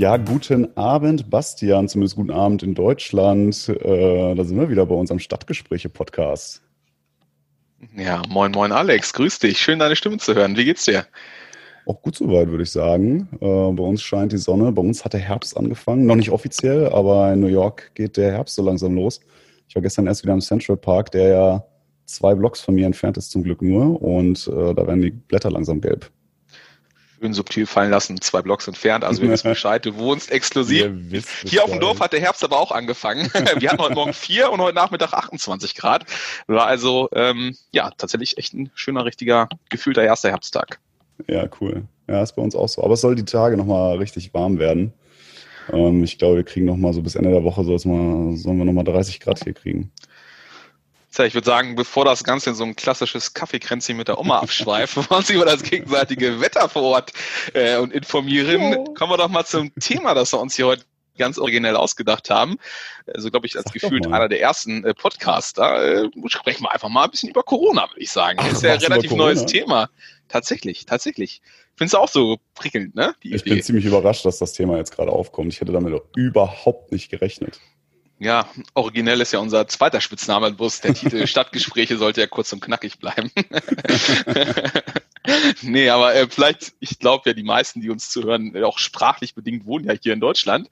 Ja, guten Abend, Bastian, zumindest guten Abend in Deutschland. Äh, da sind wir wieder bei unserem Stadtgespräche-Podcast. Ja, moin, moin, Alex. Grüß dich. Schön, deine Stimme zu hören. Wie geht's dir? Auch gut soweit, würde ich sagen. Äh, bei uns scheint die Sonne. Bei uns hat der Herbst angefangen. Noch nicht offiziell, aber in New York geht der Herbst so langsam los. Ich war gestern erst wieder im Central Park, der ja zwei Blocks von mir entfernt ist, zum Glück nur. Und äh, da werden die Blätter langsam gelb schön subtil fallen lassen, zwei Blocks entfernt. Also wir wissen Bescheid, du wohnst exklusiv. Hier auf dem Dorf hat der Herbst aber auch angefangen. wir hatten heute Morgen vier und heute Nachmittag 28 Grad. War also ähm, ja tatsächlich echt ein schöner, richtiger, gefühlter erster Herbsttag. Ja, cool. Ja, ist bei uns auch so. Aber es soll die Tage nochmal richtig warm werden. Ähm, ich glaube, wir kriegen nochmal so bis Ende der Woche, sollen wir nochmal 30 Grad hier kriegen. Tja, ich würde sagen, bevor das Ganze in so ein klassisches Kaffeekränzchen mit der Oma abschweift, wo wir uns über das gegenseitige Wetter vor Ort äh, und informieren, oh. kommen wir doch mal zum Thema, das wir uns hier heute ganz originell ausgedacht haben. Also glaube ich, als Sag gefühlt einer der ersten äh, Podcaster, äh, sprechen wir einfach mal ein bisschen über Corona, würde ich sagen. Ach, ist ja ein relativ neues Thema. Tatsächlich, tatsächlich. Findest du auch so prickelnd, ne? Ich Idee. bin ziemlich überrascht, dass das Thema jetzt gerade aufkommt. Ich hätte damit überhaupt nicht gerechnet. Ja, originell ist ja unser zweiter Spitzname, bloß der Titel Stadtgespräche sollte ja kurz und knackig bleiben. nee, aber äh, vielleicht, ich glaube ja, die meisten, die uns zuhören, auch sprachlich bedingt wohnen ja hier in Deutschland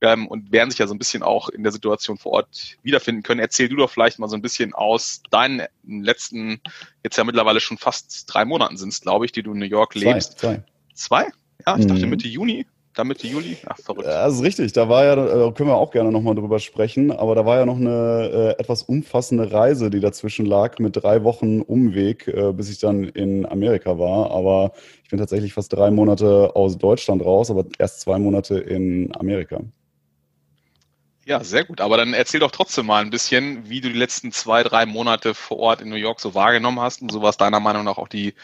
ähm, und werden sich ja so ein bisschen auch in der Situation vor Ort wiederfinden können. Erzähl du doch vielleicht mal so ein bisschen aus deinen letzten, jetzt ja mittlerweile schon fast drei Monaten sind es, glaube ich, die du in New York lebst. Zwei. Zwei? Ja, ich mhm. dachte Mitte Juni da Mitte Juli? Ach, verrückt. Das ist richtig. Da war ja, da können wir auch gerne nochmal drüber sprechen, aber da war ja noch eine äh, etwas umfassende Reise, die dazwischen lag, mit drei Wochen Umweg, äh, bis ich dann in Amerika war. Aber ich bin tatsächlich fast drei Monate aus Deutschland raus, aber erst zwei Monate in Amerika. Ja, sehr gut. Aber dann erzähl doch trotzdem mal ein bisschen, wie du die letzten zwei, drei Monate vor Ort in New York so wahrgenommen hast und so was deiner Meinung nach auch die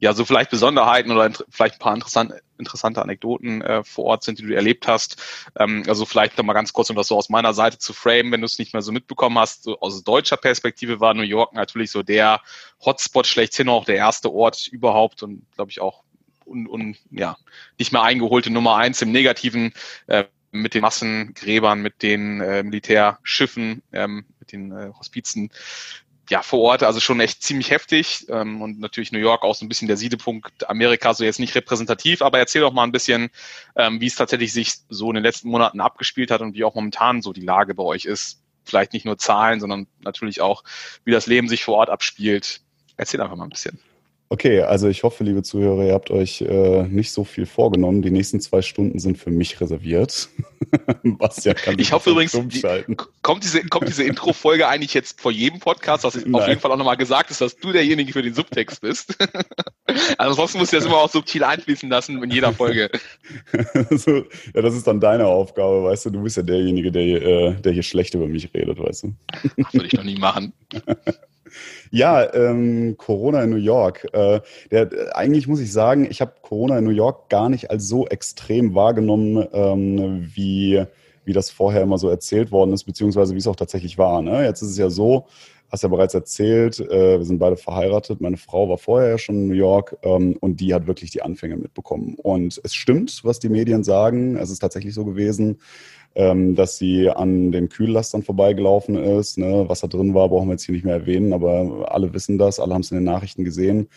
ja, so vielleicht Besonderheiten oder vielleicht ein paar interessante, interessante Anekdoten äh, vor Ort sind, die du erlebt hast. Ähm, also vielleicht noch mal ganz kurz, um das so aus meiner Seite zu framen, wenn du es nicht mehr so mitbekommen hast. So aus deutscher Perspektive war New York natürlich so der Hotspot schlechthin, auch der erste Ort überhaupt und glaube ich auch und, und ja, nicht mehr eingeholte Nummer eins im Negativen. Äh, mit den Massengräbern, mit den äh, Militärschiffen, ähm, mit den äh, Hospizen, ja, vor Ort, also schon echt ziemlich heftig ähm, und natürlich New York auch so ein bisschen der Siedepunkt Amerika, so jetzt nicht repräsentativ, aber erzähl doch mal ein bisschen, ähm, wie es tatsächlich sich so in den letzten Monaten abgespielt hat und wie auch momentan so die Lage bei euch ist. Vielleicht nicht nur Zahlen, sondern natürlich auch, wie das Leben sich vor Ort abspielt. Erzähl einfach mal ein bisschen. Okay, also ich hoffe, liebe Zuhörer, ihr habt euch äh, nicht so viel vorgenommen. Die nächsten zwei Stunden sind für mich reserviert. Bastian kann Ich hoffe übrigens, die, kommt diese, kommt diese Intro-Folge eigentlich jetzt vor jedem Podcast, dass auf jeden Fall auch nochmal gesagt ist, dass du derjenige für den Subtext bist. also ansonsten musst du das immer auch subtil einfließen lassen in jeder Folge. so, ja, das ist dann deine Aufgabe, weißt du. Du bist ja derjenige, der, äh, der hier schlecht über mich redet, weißt du. Das würde ich noch nie machen. Ja, ähm, Corona in New York. Äh, der, eigentlich muss ich sagen, ich habe Corona in New York gar nicht als so extrem wahrgenommen, ähm, wie, wie das vorher immer so erzählt worden ist, beziehungsweise wie es auch tatsächlich war. Ne? Jetzt ist es ja so, hast ja bereits erzählt, äh, wir sind beide verheiratet. Meine Frau war vorher ja schon in New York ähm, und die hat wirklich die Anfänge mitbekommen. Und es stimmt, was die Medien sagen. Es ist tatsächlich so gewesen ähm, dass sie an den Kühllastern vorbeigelaufen ist. Ne? Was da drin war, brauchen wir jetzt hier nicht mehr erwähnen, aber alle wissen das, alle haben es in den Nachrichten gesehen.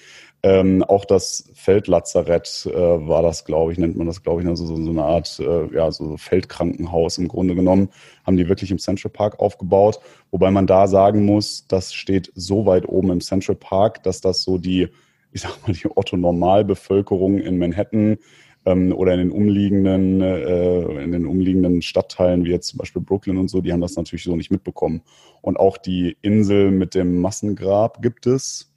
Ähm, auch das Feldlazarett äh, war das, glaube ich, nennt man das, glaube ich, also so, so eine Art äh, ja, so Feldkrankenhaus im Grunde genommen, haben die wirklich im Central Park aufgebaut. Wobei man da sagen muss, das steht so weit oben im Central Park, dass das so die, ich sag mal, die Otto-Normalbevölkerung in Manhattan ähm, oder in den umliegenden, äh, in den umliegenden Stadtteilen, wie jetzt zum Beispiel Brooklyn und so, die haben das natürlich so nicht mitbekommen. Und auch die Insel mit dem Massengrab gibt es.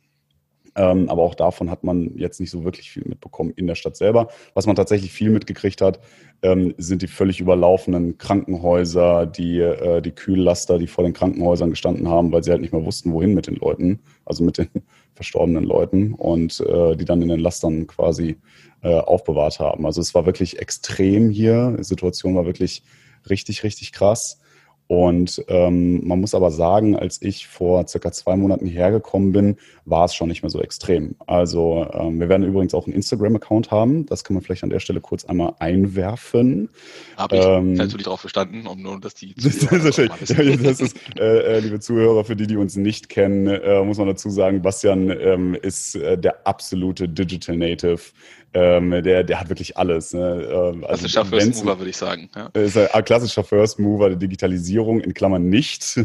Ähm, aber auch davon hat man jetzt nicht so wirklich viel mitbekommen in der Stadt selber. Was man tatsächlich viel mitgekriegt hat, ähm, sind die völlig überlaufenden Krankenhäuser, die, äh, die Kühllaster, die vor den Krankenhäusern gestanden haben, weil sie halt nicht mehr wussten, wohin mit den Leuten, also mit den verstorbenen Leuten und äh, die dann in den Lastern quasi äh, aufbewahrt haben. Also es war wirklich extrem hier. Die Situation war wirklich richtig, richtig krass. Und ähm, man muss aber sagen, als ich vor circa zwei Monaten hergekommen bin, war es schon nicht mehr so extrem. Also ähm, wir werden übrigens auch einen Instagram-Account haben. Das kann man vielleicht an der Stelle kurz einmal einwerfen. Habe ich ähm, natürlich darauf verstanden, um nur, dass die Zuhörer das, ist, ja, das ist, äh, äh, liebe Zuhörer, für die, die uns nicht kennen, äh, muss man dazu sagen, Bastian ähm, ist äh, der absolute Digital Native. Ähm, der, der hat wirklich alles. Ne? Ähm, also klassischer First Mover, würde ich sagen. Ja. Ist ein klassischer First Mover der Digitalisierung, in Klammern nicht.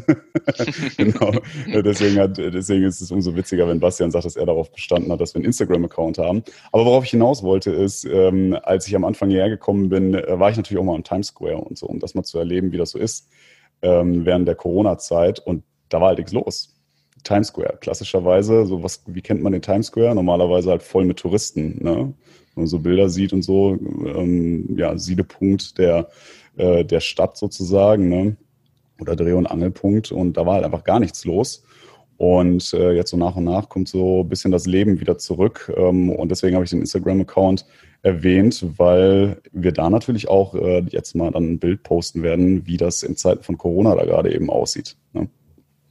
genau. deswegen, hat, deswegen ist es umso witziger, wenn Bastian sagt, dass er darauf bestanden hat, dass wir einen Instagram-Account haben. Aber worauf ich hinaus wollte, ist, ähm, als ich am Anfang hierher gekommen bin, äh, war ich natürlich auch mal im Times Square und so, um das mal zu erleben, wie das so ist ähm, während der Corona-Zeit. Und da war halt nichts los. Times Square, klassischerweise, so was, wie kennt man den Times Square? Normalerweise halt voll mit Touristen, ne? Wenn man so Bilder sieht und so, ähm, ja, Siedepunkt der, äh, der Stadt sozusagen, ne? Oder Dreh- und Angelpunkt. Und da war halt einfach gar nichts los. Und äh, jetzt so nach und nach kommt so ein bisschen das Leben wieder zurück. Ähm, und deswegen habe ich den Instagram-Account erwähnt, weil wir da natürlich auch äh, jetzt mal dann ein Bild posten werden, wie das in Zeiten von Corona da gerade eben aussieht. Ne?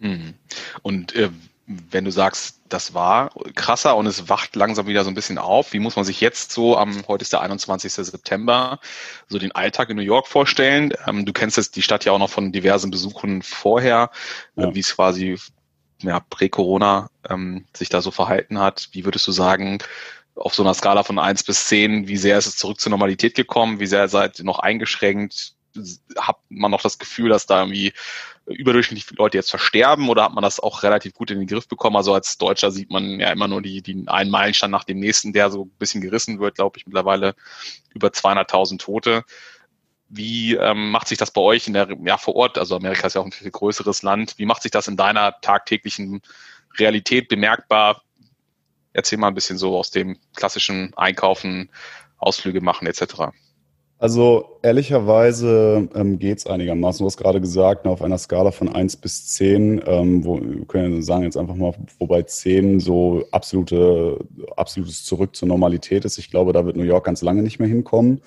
Mhm. Und äh, wenn du sagst, das war krasser und es wacht langsam wieder so ein bisschen auf, wie muss man sich jetzt so am, heute ist der 21. September, so den Alltag in New York vorstellen? Ähm, du kennst jetzt die Stadt ja auch noch von diversen Besuchen vorher, äh, ja. wie es quasi ja, prä-Corona ähm, sich da so verhalten hat. Wie würdest du sagen, auf so einer Skala von eins bis zehn, wie sehr ist es zurück zur Normalität gekommen? Wie sehr seid ihr noch eingeschränkt? Hat man noch das Gefühl, dass da irgendwie überdurchschnittlich viele Leute jetzt versterben oder hat man das auch relativ gut in den Griff bekommen? Also als Deutscher sieht man ja immer nur die, die einen Meilenstein nach dem nächsten, der so ein bisschen gerissen wird, glaube ich, mittlerweile über 200.000 Tote. Wie ähm, macht sich das bei euch in der, ja, vor Ort? Also Amerika ist ja auch ein viel größeres Land. Wie macht sich das in deiner tagtäglichen Realität bemerkbar? Erzähl mal ein bisschen so aus dem klassischen Einkaufen, Ausflüge machen etc. Also ehrlicherweise ähm, geht es einigermaßen. Du hast gerade gesagt, auf einer Skala von 1 bis 10, ähm, wo, wir können sagen jetzt einfach mal, wobei 10 so absolute, absolutes Zurück zur Normalität ist. Ich glaube, da wird New York ganz lange nicht mehr hinkommen.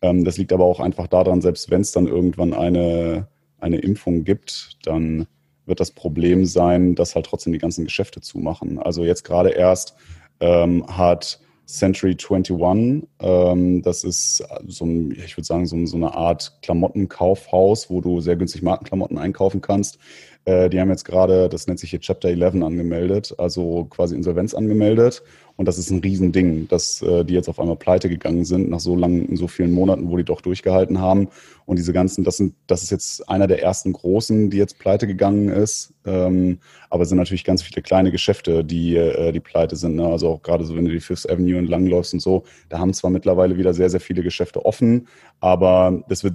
Ähm, das liegt aber auch einfach daran, selbst wenn es dann irgendwann eine, eine Impfung gibt, dann wird das Problem sein, dass halt trotzdem die ganzen Geschäfte zumachen. Also jetzt gerade erst ähm, hat Century 21. Ähm, das ist so ein, ich würde sagen, so, so, eine Art Klamottenkaufhaus, wo du sehr günstig Markenklamotten einkaufen kannst. Äh, die haben jetzt gerade, das nennt sich hier Chapter 11 angemeldet, also quasi Insolvenz angemeldet. Und das ist ein Riesending, dass äh, die jetzt auf einmal pleite gegangen sind, nach so langen, so vielen Monaten, wo die doch durchgehalten haben. Und diese ganzen, das sind, das ist jetzt einer der ersten großen, die jetzt pleite gegangen ist. Ähm, aber es sind natürlich ganz viele kleine Geschäfte, die, äh, die pleite sind. Ne? Also auch gerade so, wenn du die Fifth Avenue entlangläufst und so, da haben zwar mittlerweile wieder sehr, sehr viele Geschäfte offen, aber das wird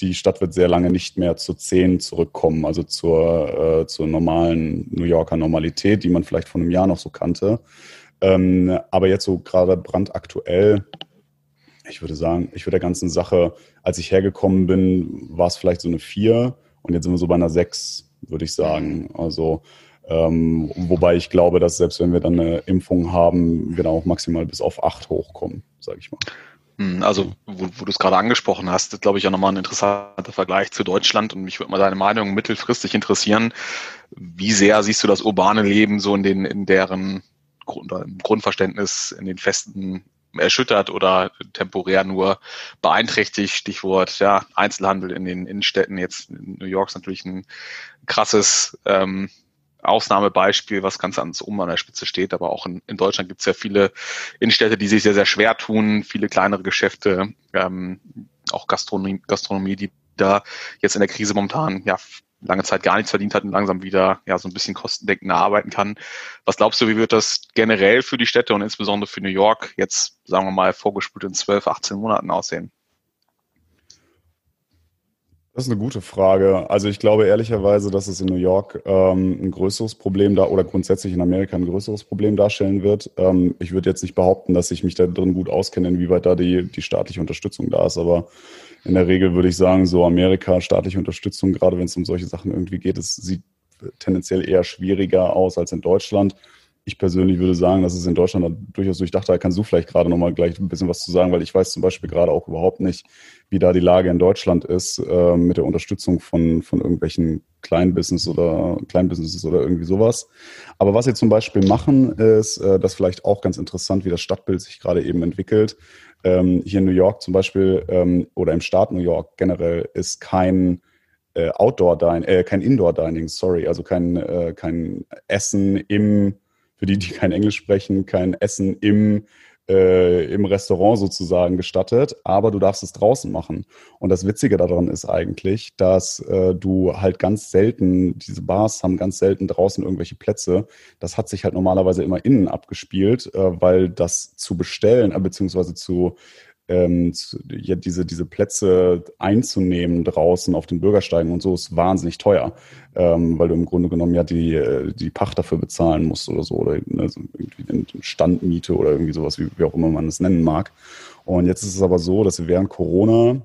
die Stadt wird sehr lange nicht mehr zu zehn zurückkommen, also zur, äh, zur normalen New Yorker Normalität, die man vielleicht vor einem Jahr noch so kannte. Ähm, aber jetzt so gerade brandaktuell, ich würde sagen, ich würde der ganzen Sache, als ich hergekommen bin, war es vielleicht so eine vier und jetzt sind wir so bei einer sechs, würde ich sagen. Also ähm, wobei ich glaube, dass selbst wenn wir dann eine Impfung haben, wir dann auch maximal bis auf acht hochkommen, sage ich mal. Hm, also, wo, wo du es gerade angesprochen hast, glaube ich auch nochmal ein interessanter Vergleich zu Deutschland und mich würde mal deine Meinung mittelfristig interessieren. Wie sehr siehst du das urbane Leben so in den, in deren Grund, im Grundverständnis, in den Festen erschüttert oder temporär nur beeinträchtigt. Stichwort ja, Einzelhandel in den Innenstädten. Jetzt in New York ist natürlich ein krasses ähm, Ausnahmebeispiel, was ganz ans Um an der Spitze steht. Aber auch in, in Deutschland gibt es ja viele Innenstädte, die sich sehr, sehr schwer tun, viele kleinere Geschäfte, ähm, auch Gastronomie, Gastronomie, die da jetzt in der Krise momentan ja lange Zeit gar nichts verdient hat und langsam wieder ja so ein bisschen kostendeckender arbeiten kann. Was glaubst du, wie wird das generell für die Städte und insbesondere für New York jetzt, sagen wir mal, vorgespult in 12, 18 Monaten aussehen? Das ist eine gute Frage. Also ich glaube ehrlicherweise, dass es in New York ähm, ein größeres Problem da oder grundsätzlich in Amerika ein größeres Problem darstellen wird. Ähm, ich würde jetzt nicht behaupten, dass ich mich da drin gut auskenne, inwieweit da die, die staatliche Unterstützung da ist, aber in der Regel würde ich sagen, so Amerika, staatliche Unterstützung, gerade wenn es um solche Sachen irgendwie geht, es sieht tendenziell eher schwieriger aus als in Deutschland. Ich persönlich würde sagen, dass es in Deutschland durchaus durchdacht Da kannst du vielleicht gerade nochmal gleich ein bisschen was zu sagen, weil ich weiß zum Beispiel gerade auch überhaupt nicht, wie da die Lage in Deutschland ist äh, mit der Unterstützung von, von irgendwelchen Kleinbusiness oder Kleinbusinesses oder irgendwie sowas. Aber was sie zum Beispiel machen, ist, äh, das vielleicht auch ganz interessant, wie das Stadtbild sich gerade eben entwickelt. Ähm, hier in New York zum Beispiel ähm, oder im Staat New York generell ist kein äh, Outdoor Dining, äh, kein Indoor Dining, sorry, also kein, äh, kein Essen im für die, die kein Englisch sprechen, kein Essen im, äh, im Restaurant sozusagen gestattet, aber du darfst es draußen machen. Und das Witzige daran ist eigentlich, dass äh, du halt ganz selten, diese Bars haben ganz selten draußen irgendwelche Plätze. Das hat sich halt normalerweise immer innen abgespielt, äh, weil das zu bestellen, äh, beziehungsweise zu ähm, ja, diese, diese Plätze einzunehmen draußen auf den Bürgersteigen und so ist wahnsinnig teuer, ähm, weil du im Grunde genommen ja die, äh, die Pacht dafür bezahlen musst oder so, oder also irgendwie Standmiete oder irgendwie sowas, wie, wie auch immer man es nennen mag. Und jetzt ist es aber so, dass während Corona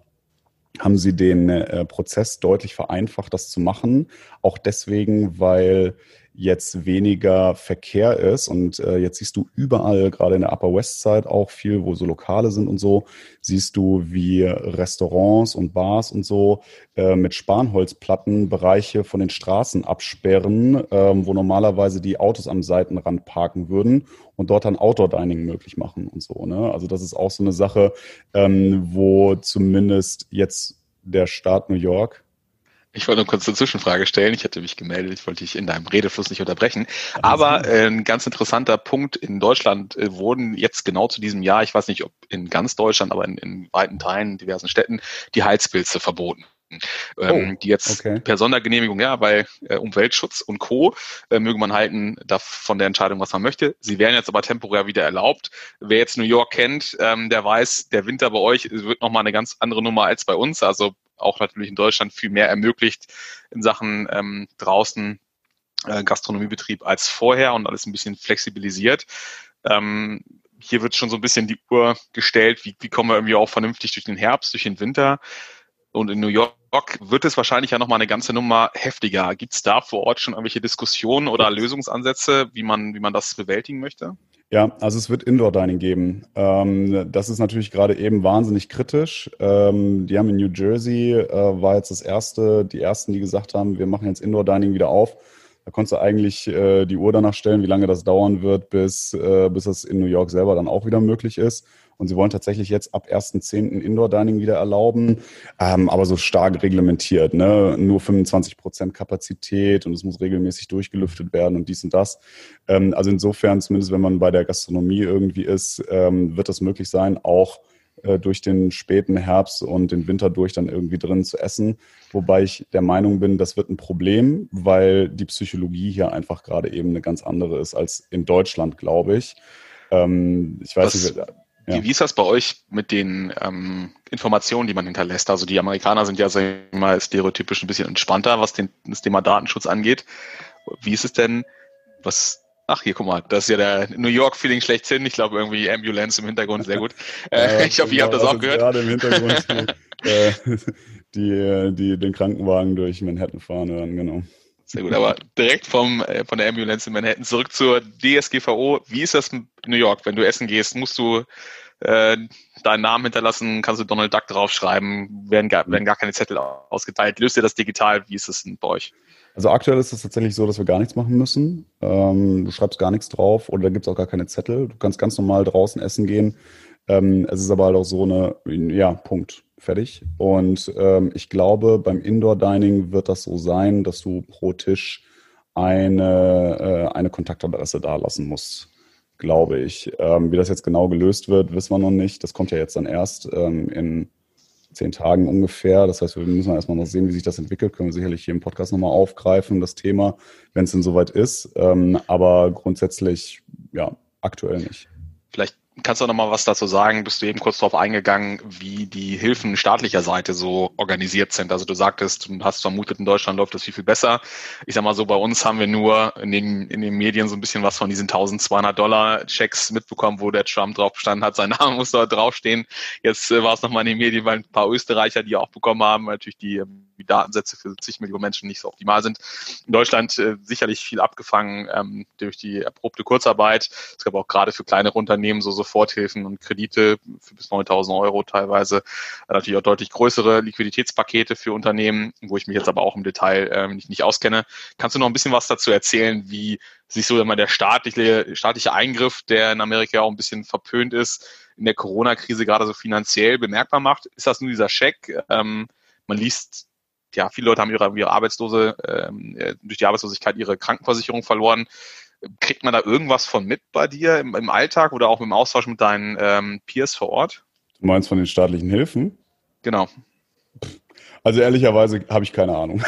haben sie den äh, Prozess deutlich vereinfacht, das zu machen. Auch deswegen, weil jetzt weniger Verkehr ist. Und äh, jetzt siehst du überall, gerade in der Upper West Side auch viel, wo so Lokale sind und so, siehst du, wie Restaurants und Bars und so äh, mit Spanholzplatten Bereiche von den Straßen absperren, ähm, wo normalerweise die Autos am Seitenrand parken würden und dort dann Outdoor-Dining möglich machen und so. Ne? Also das ist auch so eine Sache, ähm, wo zumindest jetzt der Staat New York ich wollte nur kurz eine Zwischenfrage stellen. Ich hatte mich gemeldet, ich wollte dich in deinem Redefluss nicht unterbrechen. Aber äh, ein ganz interessanter Punkt, in Deutschland äh, wurden jetzt genau zu diesem Jahr, ich weiß nicht, ob in ganz Deutschland, aber in, in weiten Teilen, in diversen Städten, die Heizpilze verboten. Ähm, oh, die jetzt okay. per Sondergenehmigung, ja, bei äh, Umweltschutz und Co. Äh, möge man halten da von der Entscheidung, was man möchte. Sie werden jetzt aber temporär wieder erlaubt. Wer jetzt New York kennt, ähm, der weiß, der Winter bei euch wird nochmal eine ganz andere Nummer als bei uns. Also auch natürlich in Deutschland viel mehr ermöglicht in Sachen ähm, draußen äh, Gastronomiebetrieb als vorher und alles ein bisschen flexibilisiert. Ähm, hier wird schon so ein bisschen die Uhr gestellt, wie, wie kommen wir irgendwie auch vernünftig durch den Herbst, durch den Winter. Und in New York wird es wahrscheinlich ja nochmal eine ganze Nummer heftiger. Gibt es da vor Ort schon irgendwelche Diskussionen oder Lösungsansätze, wie man, wie man das bewältigen möchte? Ja, also es wird Indoor Dining geben. Ähm, das ist natürlich gerade eben wahnsinnig kritisch. Ähm, die haben in New Jersey, äh, war jetzt das erste, die ersten, die gesagt haben, wir machen jetzt Indoor Dining wieder auf. Da konntest du eigentlich äh, die Uhr danach stellen, wie lange das dauern wird, bis, äh, bis das in New York selber dann auch wieder möglich ist. Und sie wollen tatsächlich jetzt ab 1.10. Indoor-Dining wieder erlauben, ähm, aber so stark reglementiert. Ne? Nur 25 Prozent Kapazität und es muss regelmäßig durchgelüftet werden und dies und das. Ähm, also insofern, zumindest wenn man bei der Gastronomie irgendwie ist, ähm, wird das möglich sein, auch äh, durch den späten Herbst und den Winter durch dann irgendwie drin zu essen. Wobei ich der Meinung bin, das wird ein Problem, weil die Psychologie hier einfach gerade eben eine ganz andere ist als in Deutschland, glaube ich. Ähm, ich weiß Was? nicht, ja. Wie ist das bei euch mit den ähm, Informationen, die man hinterlässt? Also die Amerikaner sind ja, sag ich mal, stereotypisch ein bisschen entspannter, was den, das Thema Datenschutz angeht. Wie ist es denn, was Ach, hier, guck mal, das ist ja der New York-Feeling schlechthin. Ich glaube, irgendwie Ambulance im Hintergrund, sehr gut. Äh, ich hoffe, ihr habt das auch gehört. Gerade im Hintergrund die, äh, die, die, den Krankenwagen durch Manhattan fahren hören, genau. Sehr gut, aber direkt vom, äh, von der Ambulance in Manhattan zurück zur DSGVO. Wie ist das in New York? Wenn du essen gehst, musst du äh, deinen Namen hinterlassen, kannst du Donald Duck draufschreiben, werden gar, werden gar keine Zettel ausgeteilt. Löst ihr das digital? Wie ist es denn bei euch? Also aktuell ist es tatsächlich so, dass wir gar nichts machen müssen. Ähm, du schreibst gar nichts drauf oder da gibt es auch gar keine Zettel. Du kannst ganz normal draußen essen gehen. Ähm, es ist aber halt auch so eine, ja, Punkt fertig. Und ähm, ich glaube, beim Indoor Dining wird das so sein, dass du pro Tisch eine, äh, eine Kontaktadresse dalassen musst, glaube ich. Ähm, wie das jetzt genau gelöst wird, wissen wir noch nicht. Das kommt ja jetzt dann erst ähm, in zehn Tagen ungefähr. Das heißt, wir müssen erstmal noch sehen, wie sich das entwickelt. Können wir sicherlich hier im Podcast nochmal aufgreifen, das Thema, wenn es denn soweit ist. Ähm, aber grundsätzlich, ja, aktuell nicht. Vielleicht Kannst du noch mal was dazu sagen? Bist du eben kurz darauf eingegangen, wie die Hilfen staatlicher Seite so organisiert sind? Also du sagtest, du hast vermutet, in Deutschland läuft das viel, viel besser. Ich sag mal so, bei uns haben wir nur in den, in den Medien so ein bisschen was von diesen 1200 Dollar Checks mitbekommen, wo der Trump drauf gestanden hat, sein Name muss da draufstehen. Jetzt äh, war es nochmal in den Medien, weil ein paar Österreicher, die auch bekommen haben, natürlich die, die Datensätze für zig Millionen Menschen nicht so optimal sind. In Deutschland äh, sicherlich viel abgefangen ähm, durch die erprobte Kurzarbeit. Es gab auch gerade für kleinere Unternehmen so Soforthilfen und Kredite für bis 9000 Euro teilweise. Äh, natürlich auch deutlich größere Liquiditätspakete für Unternehmen, wo ich mich jetzt aber auch im Detail ähm, nicht, nicht auskenne. Kannst du noch ein bisschen was dazu erzählen, wie sich so immer der staatliche, staatliche Eingriff, der in Amerika auch ein bisschen verpönt ist, in der Corona-Krise gerade so finanziell bemerkbar macht? Ist das nur dieser Scheck? Ähm, man liest, ja, viele Leute haben ihre, ihre Arbeitslose, ähm, äh, durch die Arbeitslosigkeit ihre Krankenversicherung verloren. Kriegt man da irgendwas von mit bei dir im, im Alltag oder auch im Austausch mit deinen ähm, Peers vor Ort? Du meinst von den staatlichen Hilfen? Genau. Also ehrlicherweise habe ich keine Ahnung.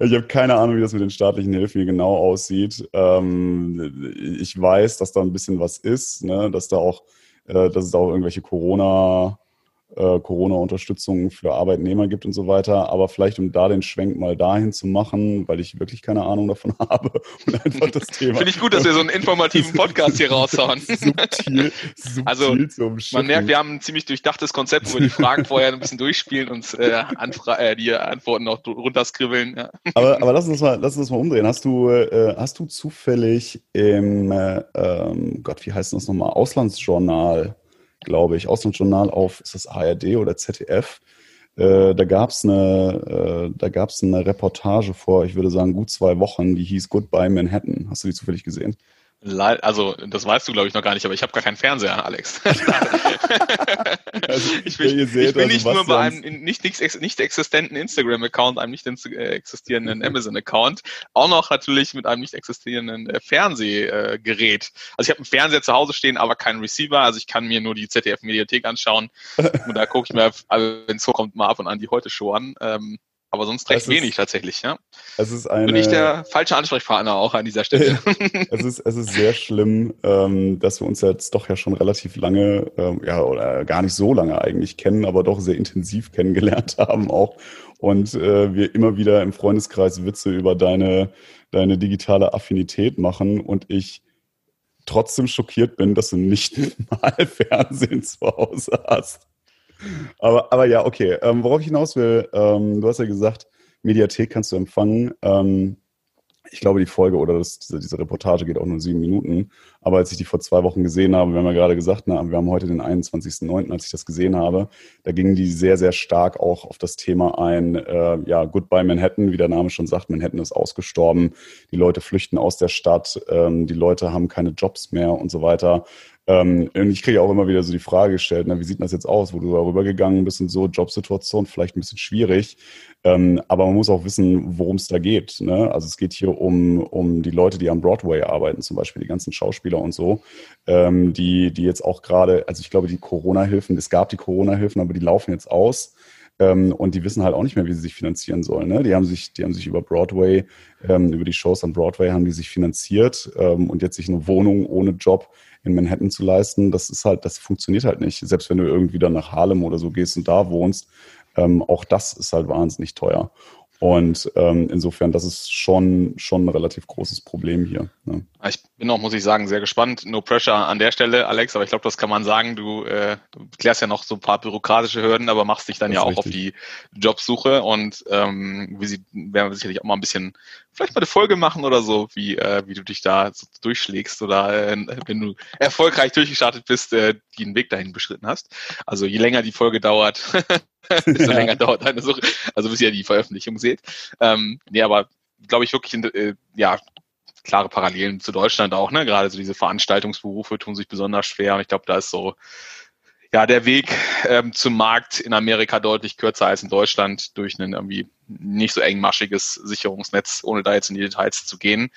ich habe keine Ahnung, wie das mit den staatlichen Hilfen hier genau aussieht. Ähm, ich weiß, dass da ein bisschen was ist, ne? dass da auch, äh, dass es da auch irgendwelche Corona äh, Corona-Unterstützung für Arbeitnehmer gibt und so weiter. Aber vielleicht, um da den Schwenk mal dahin zu machen, weil ich wirklich keine Ahnung davon habe und einfach das Thema. Finde ich gut, dass wir so einen informativen Podcast hier raushauen. subtil, subtil also, man merkt, wir haben ein ziemlich durchdachtes Konzept, wo wir die Fragen vorher ein bisschen durchspielen und äh, äh, die Antworten noch runterskribbeln. Ja. Aber, aber lass uns mal, lass uns mal umdrehen. Hast du, äh, hast du zufällig im, äh, ähm, Gott, wie heißt das nochmal, Auslandsjournal glaube ich, Auslandsjournal auf, ist das ARD oder ZDF? Äh, da gab es eine, äh, eine Reportage vor, ich würde sagen, gut zwei Wochen, die hieß Goodbye Manhattan. Hast du die zufällig gesehen? Also, das weißt du, glaube ich, noch gar nicht, aber ich habe gar keinen Fernseher, Alex. also, ich bin, ich bin also nicht nur bei einem nicht, nicht, nicht existenten Instagram-Account, einem nicht äh, existierenden Amazon-Account, auch noch natürlich mit einem nicht existierenden äh, Fernsehgerät. also ich habe einen Fernseher zu Hause stehen, aber keinen Receiver, also ich kann mir nur die ZDF-Mediathek anschauen und da gucke ich mir, also, wenn es so kommt, mal ab und an die Heute-Show an. Ähm, aber sonst recht es wenig ist, tatsächlich, ja. Es ist eine, Bin ich der falsche Ansprechpartner auch an dieser Stelle. es, ist, es ist sehr schlimm, ähm, dass wir uns jetzt doch ja schon relativ lange, ähm, ja, oder gar nicht so lange eigentlich kennen, aber doch sehr intensiv kennengelernt haben auch. Und äh, wir immer wieder im Freundeskreis Witze über deine, deine digitale Affinität machen und ich trotzdem schockiert bin, dass du nicht mal Fernsehen zu Hause hast. Aber, aber ja, okay. Ähm, worauf ich hinaus will, ähm, du hast ja gesagt, Mediathek kannst du empfangen. Ähm, ich glaube, die Folge oder das, diese, diese Reportage geht auch nur sieben Minuten. Aber als ich die vor zwei Wochen gesehen habe, wir haben ja gerade gesagt, na, wir haben heute den 21.09., als ich das gesehen habe, da gingen die sehr, sehr stark auch auf das Thema ein, äh, ja, Goodbye Manhattan, wie der Name schon sagt, Manhattan ist ausgestorben, die Leute flüchten aus der Stadt, ähm, die Leute haben keine Jobs mehr und so weiter. Ähm, und ich kriege auch immer wieder so die Frage gestellt, na, wie sieht das jetzt aus, wo du darüber gegangen bist und so, Jobsituation vielleicht ein bisschen schwierig. Ähm, aber man muss auch wissen, worum es da geht. Ne? Also es geht hier um, um die Leute, die am Broadway arbeiten, zum Beispiel die ganzen Schauspieler und so, ähm, die, die jetzt auch gerade, also ich glaube, die Corona-Hilfen, es gab die Corona-Hilfen, aber die laufen jetzt aus. Ähm, und die wissen halt auch nicht mehr, wie sie sich finanzieren sollen. Ne? Die haben sich, die haben sich über Broadway, ähm, über die Shows an Broadway haben die sich finanziert ähm, und jetzt sich eine Wohnung ohne Job in Manhattan zu leisten, das ist halt, das funktioniert halt nicht. Selbst wenn du irgendwie dann nach Harlem oder so gehst und da wohnst, ähm, auch das ist halt wahnsinnig teuer. Und ähm, insofern, das ist schon, schon ein relativ großes Problem hier. Ne? Ich bin auch, muss ich sagen, sehr gespannt. No pressure an der Stelle, Alex, aber ich glaube, das kann man sagen. Du, äh, du klärst ja noch so ein paar bürokratische Hürden, aber machst dich dann ja auch richtig. auf die Jobsuche und ähm, wie sie werden wir sicherlich auch mal ein bisschen, vielleicht mal eine Folge machen oder so, wie, äh, wie du dich da so durchschlägst oder äh, wenn du erfolgreich durchgestartet bist, äh, den Weg dahin beschritten hast. Also je länger die Folge dauert, desto ja. länger dauert deine Suche. Also bis ihr die Veröffentlichung seht. Ähm, nee, aber glaube ich wirklich, äh, ja, klare Parallelen zu Deutschland auch, ne? Gerade so diese Veranstaltungsberufe tun sich besonders schwer. Und ich glaube, da ist so ja der Weg ähm, zum Markt in Amerika deutlich kürzer als in Deutschland durch ein irgendwie nicht so engmaschiges Sicherungsnetz, ohne da jetzt in die Details zu gehen.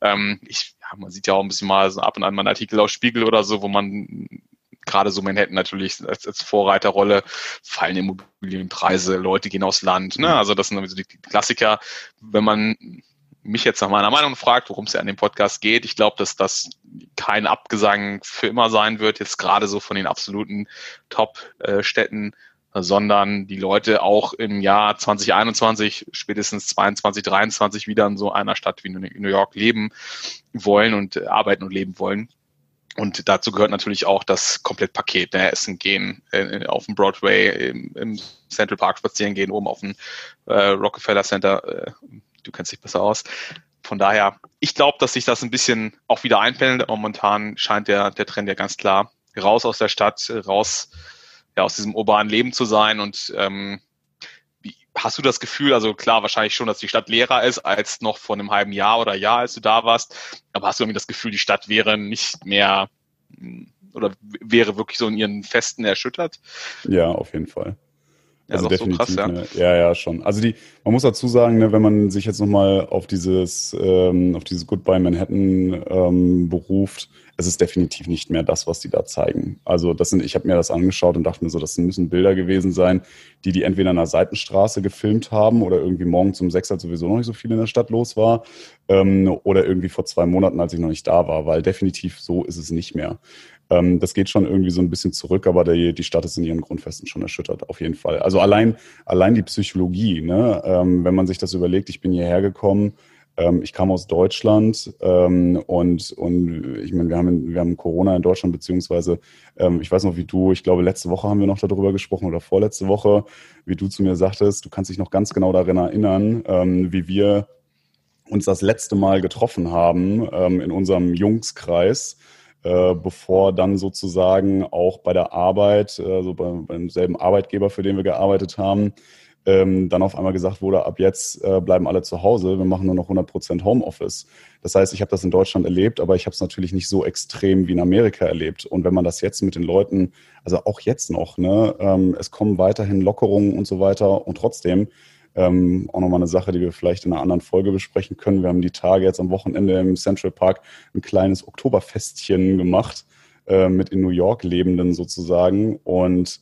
Ähm, ich, ja, man sieht ja auch ein bisschen mal so ab und an mal einen Artikel aus Spiegel oder so, wo man gerade so Manhattan natürlich als, als Vorreiterrolle, fallen Immobilienpreise, Leute gehen aus Land. Ne? Also das sind so die Klassiker. Wenn man mich jetzt nach meiner Meinung fragt, worum es ja an dem Podcast geht, ich glaube, dass das kein Abgesang für immer sein wird, jetzt gerade so von den absoluten Top-Städten, sondern die Leute auch im Jahr 2021, spätestens 22, 23 wieder in so einer Stadt wie New York leben wollen und arbeiten und leben wollen. Und dazu gehört natürlich auch das Komplettpaket, ne? Essen gehen, äh, auf dem Broadway, im, im, Central Park spazieren gehen, oben auf dem äh, Rockefeller Center. Äh, du kennst dich besser aus. Von daher, ich glaube, dass sich das ein bisschen auch wieder einpendelt. Momentan scheint der, der Trend ja ganz klar raus aus der Stadt, raus ja, aus diesem urbanen Leben zu sein. Und ähm, hast du das Gefühl, also klar, wahrscheinlich schon, dass die Stadt leerer ist als noch vor einem halben Jahr oder Jahr, als du da warst. Aber hast du irgendwie das Gefühl, die Stadt wäre nicht mehr oder wäre wirklich so in ihren Festen erschüttert? Ja, auf jeden Fall. Ja, also definitiv. So krass, ja. Ne, ja, ja, schon. Also die, man muss dazu sagen, ne, wenn man sich jetzt nochmal auf dieses, ähm, auf dieses Goodbye Manhattan ähm, beruft, es ist definitiv nicht mehr das, was die da zeigen. Also das sind, ich habe mir das angeschaut und dachte mir so, das müssen Bilder gewesen sein, die die entweder an einer Seitenstraße gefilmt haben oder irgendwie morgens um sechs, als sowieso noch nicht so viel in der Stadt los war, ähm, oder irgendwie vor zwei Monaten, als ich noch nicht da war, weil definitiv so ist es nicht mehr. Ähm, das geht schon irgendwie so ein bisschen zurück, aber die, die Stadt ist in ihren Grundfesten schon erschüttert, auf jeden Fall. Also allein, allein die Psychologie, ne? Ähm, wenn man sich das überlegt, ich bin hierher gekommen, ähm, ich kam aus Deutschland ähm, und, und ich meine, wir haben, wir haben Corona in Deutschland, beziehungsweise ähm, ich weiß noch, wie du, ich glaube, letzte Woche haben wir noch darüber gesprochen oder vorletzte Woche, wie du zu mir sagtest, du kannst dich noch ganz genau daran erinnern, ähm, wie wir uns das letzte Mal getroffen haben ähm, in unserem Jungskreis äh, bevor dann sozusagen auch bei der Arbeit, also bei, beim selben Arbeitgeber, für den wir gearbeitet haben, ähm, dann auf einmal gesagt wurde, ab jetzt äh, bleiben alle zu Hause, wir machen nur noch 100% Homeoffice. Das heißt, ich habe das in Deutschland erlebt, aber ich habe es natürlich nicht so extrem wie in Amerika erlebt. Und wenn man das jetzt mit den Leuten, also auch jetzt noch, ne, ähm, es kommen weiterhin Lockerungen und so weiter und trotzdem ähm, auch nochmal eine Sache, die wir vielleicht in einer anderen Folge besprechen können. Wir haben die Tage jetzt am Wochenende im Central Park ein kleines Oktoberfestchen gemacht äh, mit in New York Lebenden sozusagen. Und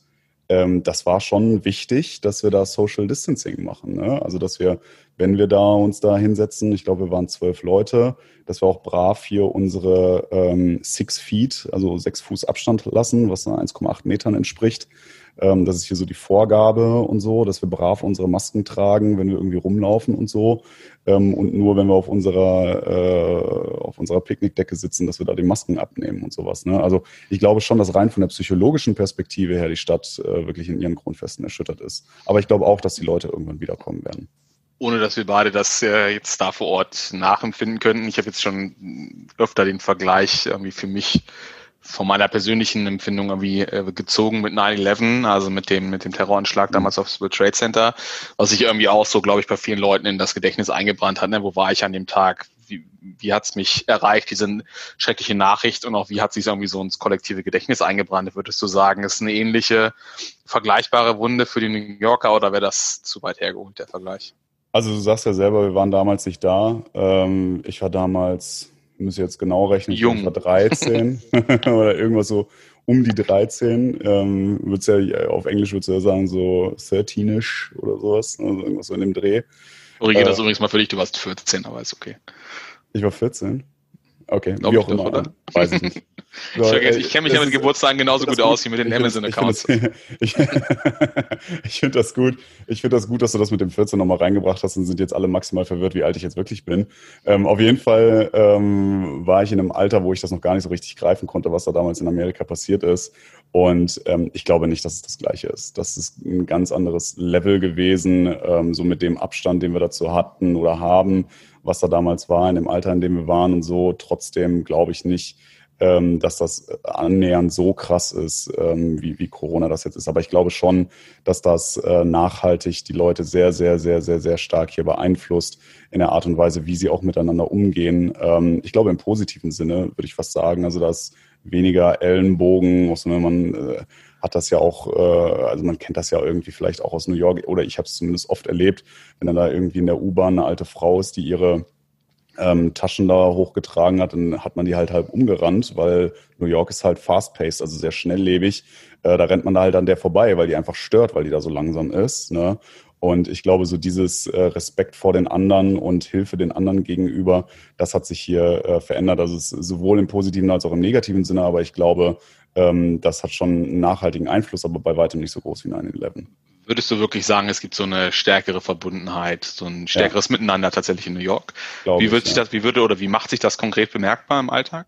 ähm, das war schon wichtig, dass wir da Social Distancing machen. Ne? Also dass wir, wenn wir da uns da hinsetzen, ich glaube, wir waren zwölf Leute, dass wir auch brav hier unsere ähm, Six Feet, also sechs Fuß Abstand lassen, was 1,8 Metern entspricht. Ähm, das ist hier so die Vorgabe und so, dass wir brav unsere Masken tragen, wenn wir irgendwie rumlaufen und so. Ähm, und nur wenn wir auf unserer, äh, auf unserer Picknickdecke sitzen, dass wir da die Masken abnehmen und sowas. Ne? Also ich glaube schon, dass rein von der psychologischen Perspektive her die Stadt äh, wirklich in ihren Grundfesten erschüttert ist. Aber ich glaube auch, dass die Leute irgendwann wiederkommen werden ohne dass wir beide das äh, jetzt da vor Ort nachempfinden könnten. Ich habe jetzt schon öfter den Vergleich irgendwie für mich von meiner persönlichen Empfindung irgendwie äh, gezogen mit 9-11, also mit dem, mit dem Terroranschlag damals aufs World Trade Center, was sich irgendwie auch so, glaube ich, bei vielen Leuten in das Gedächtnis eingebrannt hat. Ne? Wo war ich an dem Tag? Wie, wie hat es mich erreicht, diese schreckliche Nachricht und auch wie hat sich irgendwie so ins kollektive Gedächtnis eingebrannt? Würdest du sagen, ist eine ähnliche, vergleichbare Wunde für die New Yorker oder wäre das zu weit hergeholt, der Vergleich? Also du sagst ja selber, wir waren damals nicht da. Ähm, ich war damals muss jetzt genau rechnen, Jung. ich war 13 oder irgendwas so um die 13. Ähm, wird's ja, auf Englisch würdest du ja sagen, so 13ish oder sowas, also irgendwas so in dem Dreh. Korrigiere äh, das übrigens mal für dich, du warst 14, aber ist okay. Ich war 14? Okay, Glaub wie auch immer. Oder? Weiß ich nicht. So, ich, äh, ich kenne mich ja mit Geburtstagen genauso gut aus wie mit den Amazon-Accounts. Ich, ich finde das gut. Ich finde das gut, dass du das mit dem 14 nochmal reingebracht hast und sind jetzt alle maximal verwirrt, wie alt ich jetzt wirklich bin. Ähm, auf jeden Fall ähm, war ich in einem Alter, wo ich das noch gar nicht so richtig greifen konnte, was da damals in Amerika passiert ist. Und ähm, ich glaube nicht, dass es das Gleiche ist. Das ist ein ganz anderes Level gewesen, ähm, so mit dem Abstand, den wir dazu hatten oder haben, was da damals war, in dem Alter, in dem wir waren und so. Trotzdem glaube ich nicht, ähm, dass das annähernd so krass ist, ähm, wie, wie Corona das jetzt ist. Aber ich glaube schon, dass das äh, nachhaltig die Leute sehr, sehr, sehr, sehr, sehr stark hier beeinflusst in der Art und Weise, wie sie auch miteinander umgehen. Ähm, ich glaube im positiven Sinne, würde ich fast sagen. Also dass weniger Ellenbogen, also man äh, hat das ja auch, äh, also man kennt das ja irgendwie vielleicht auch aus New York oder ich habe es zumindest oft erlebt, wenn dann da irgendwie in der U-Bahn eine alte Frau ist, die ihre ähm, Taschen da hochgetragen hat, dann hat man die halt halb umgerannt, weil New York ist halt fast-paced, also sehr schnelllebig. Äh, da rennt man da halt an der vorbei, weil die einfach stört, weil die da so langsam ist. Ne? Und ich glaube, so dieses äh, Respekt vor den anderen und Hilfe den anderen gegenüber, das hat sich hier äh, verändert. Also es ist sowohl im positiven als auch im negativen Sinne, aber ich glaube, ähm, das hat schon einen nachhaltigen Einfluss, aber bei weitem nicht so groß wie 9-11 würdest du wirklich sagen, es gibt so eine stärkere Verbundenheit, so ein stärkeres ja. Miteinander tatsächlich in New York? Glaube wie wird ich, sich ja. das, wie würde oder wie macht sich das konkret bemerkbar im Alltag?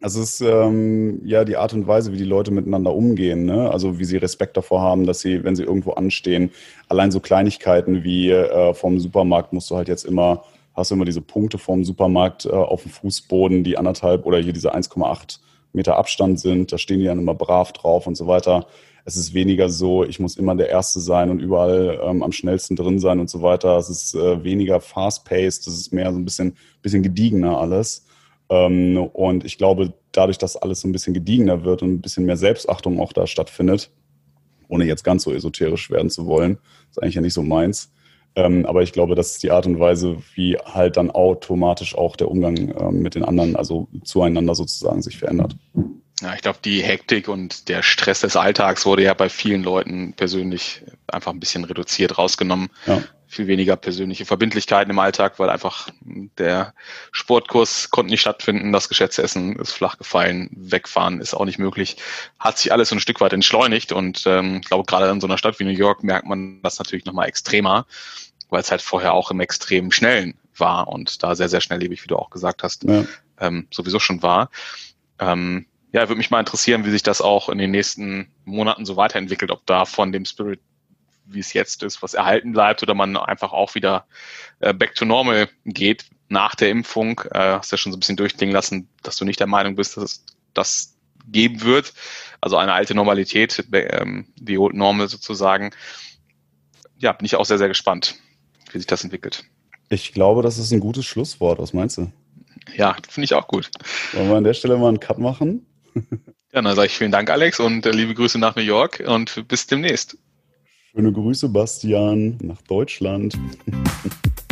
Also es ist ähm, ja die Art und Weise, wie die Leute miteinander umgehen, ne? Also wie sie Respekt davor haben, dass sie, wenn sie irgendwo anstehen, allein so Kleinigkeiten wie äh, vom Supermarkt musst du halt jetzt immer, hast du immer diese Punkte vom Supermarkt äh, auf dem Fußboden, die anderthalb oder hier diese 1,8 Meter Abstand sind, da stehen die dann immer brav drauf und so weiter. Es ist weniger so, ich muss immer der Erste sein und überall ähm, am schnellsten drin sein und so weiter. Es ist äh, weniger fast-paced, es ist mehr so ein bisschen, bisschen gediegener alles. Ähm, und ich glaube, dadurch, dass alles so ein bisschen gediegener wird und ein bisschen mehr Selbstachtung auch da stattfindet, ohne jetzt ganz so esoterisch werden zu wollen, ist eigentlich ja nicht so meins. Ähm, aber ich glaube, das ist die Art und Weise, wie halt dann automatisch auch der Umgang ähm, mit den anderen, also zueinander sozusagen sich verändert. Ja, ich glaube, die Hektik und der Stress des Alltags wurde ja bei vielen Leuten persönlich einfach ein bisschen reduziert, rausgenommen. Ja viel weniger persönliche Verbindlichkeiten im Alltag, weil einfach der Sportkurs konnte nicht stattfinden, das Geschäftsessen ist flach gefallen, wegfahren ist auch nicht möglich. Hat sich alles so ein Stück weit entschleunigt und ähm, ich glaube, gerade in so einer Stadt wie New York merkt man das natürlich nochmal extremer, weil es halt vorher auch im extremen Schnellen war und da sehr, sehr schnelllebig, wie du auch gesagt hast, ja. ähm, sowieso schon war. Ähm, ja, würde mich mal interessieren, wie sich das auch in den nächsten Monaten so weiterentwickelt, ob da von dem Spirit wie es jetzt ist, was erhalten bleibt oder man einfach auch wieder äh, back to normal geht nach der Impfung. Äh, hast ja schon so ein bisschen durchklingen lassen, dass du nicht der Meinung bist, dass es das geben wird. Also eine alte Normalität, ähm, die Old Normal sozusagen. Ja, bin ich auch sehr, sehr gespannt, wie sich das entwickelt. Ich glaube, das ist ein gutes Schlusswort. Was meinst du? Ja, finde ich auch gut. Wollen wir an der Stelle mal einen Cut machen? ja, dann sage ich vielen Dank, Alex, und äh, liebe Grüße nach New York und bis demnächst. Schöne Grüße, Bastian, nach Deutschland.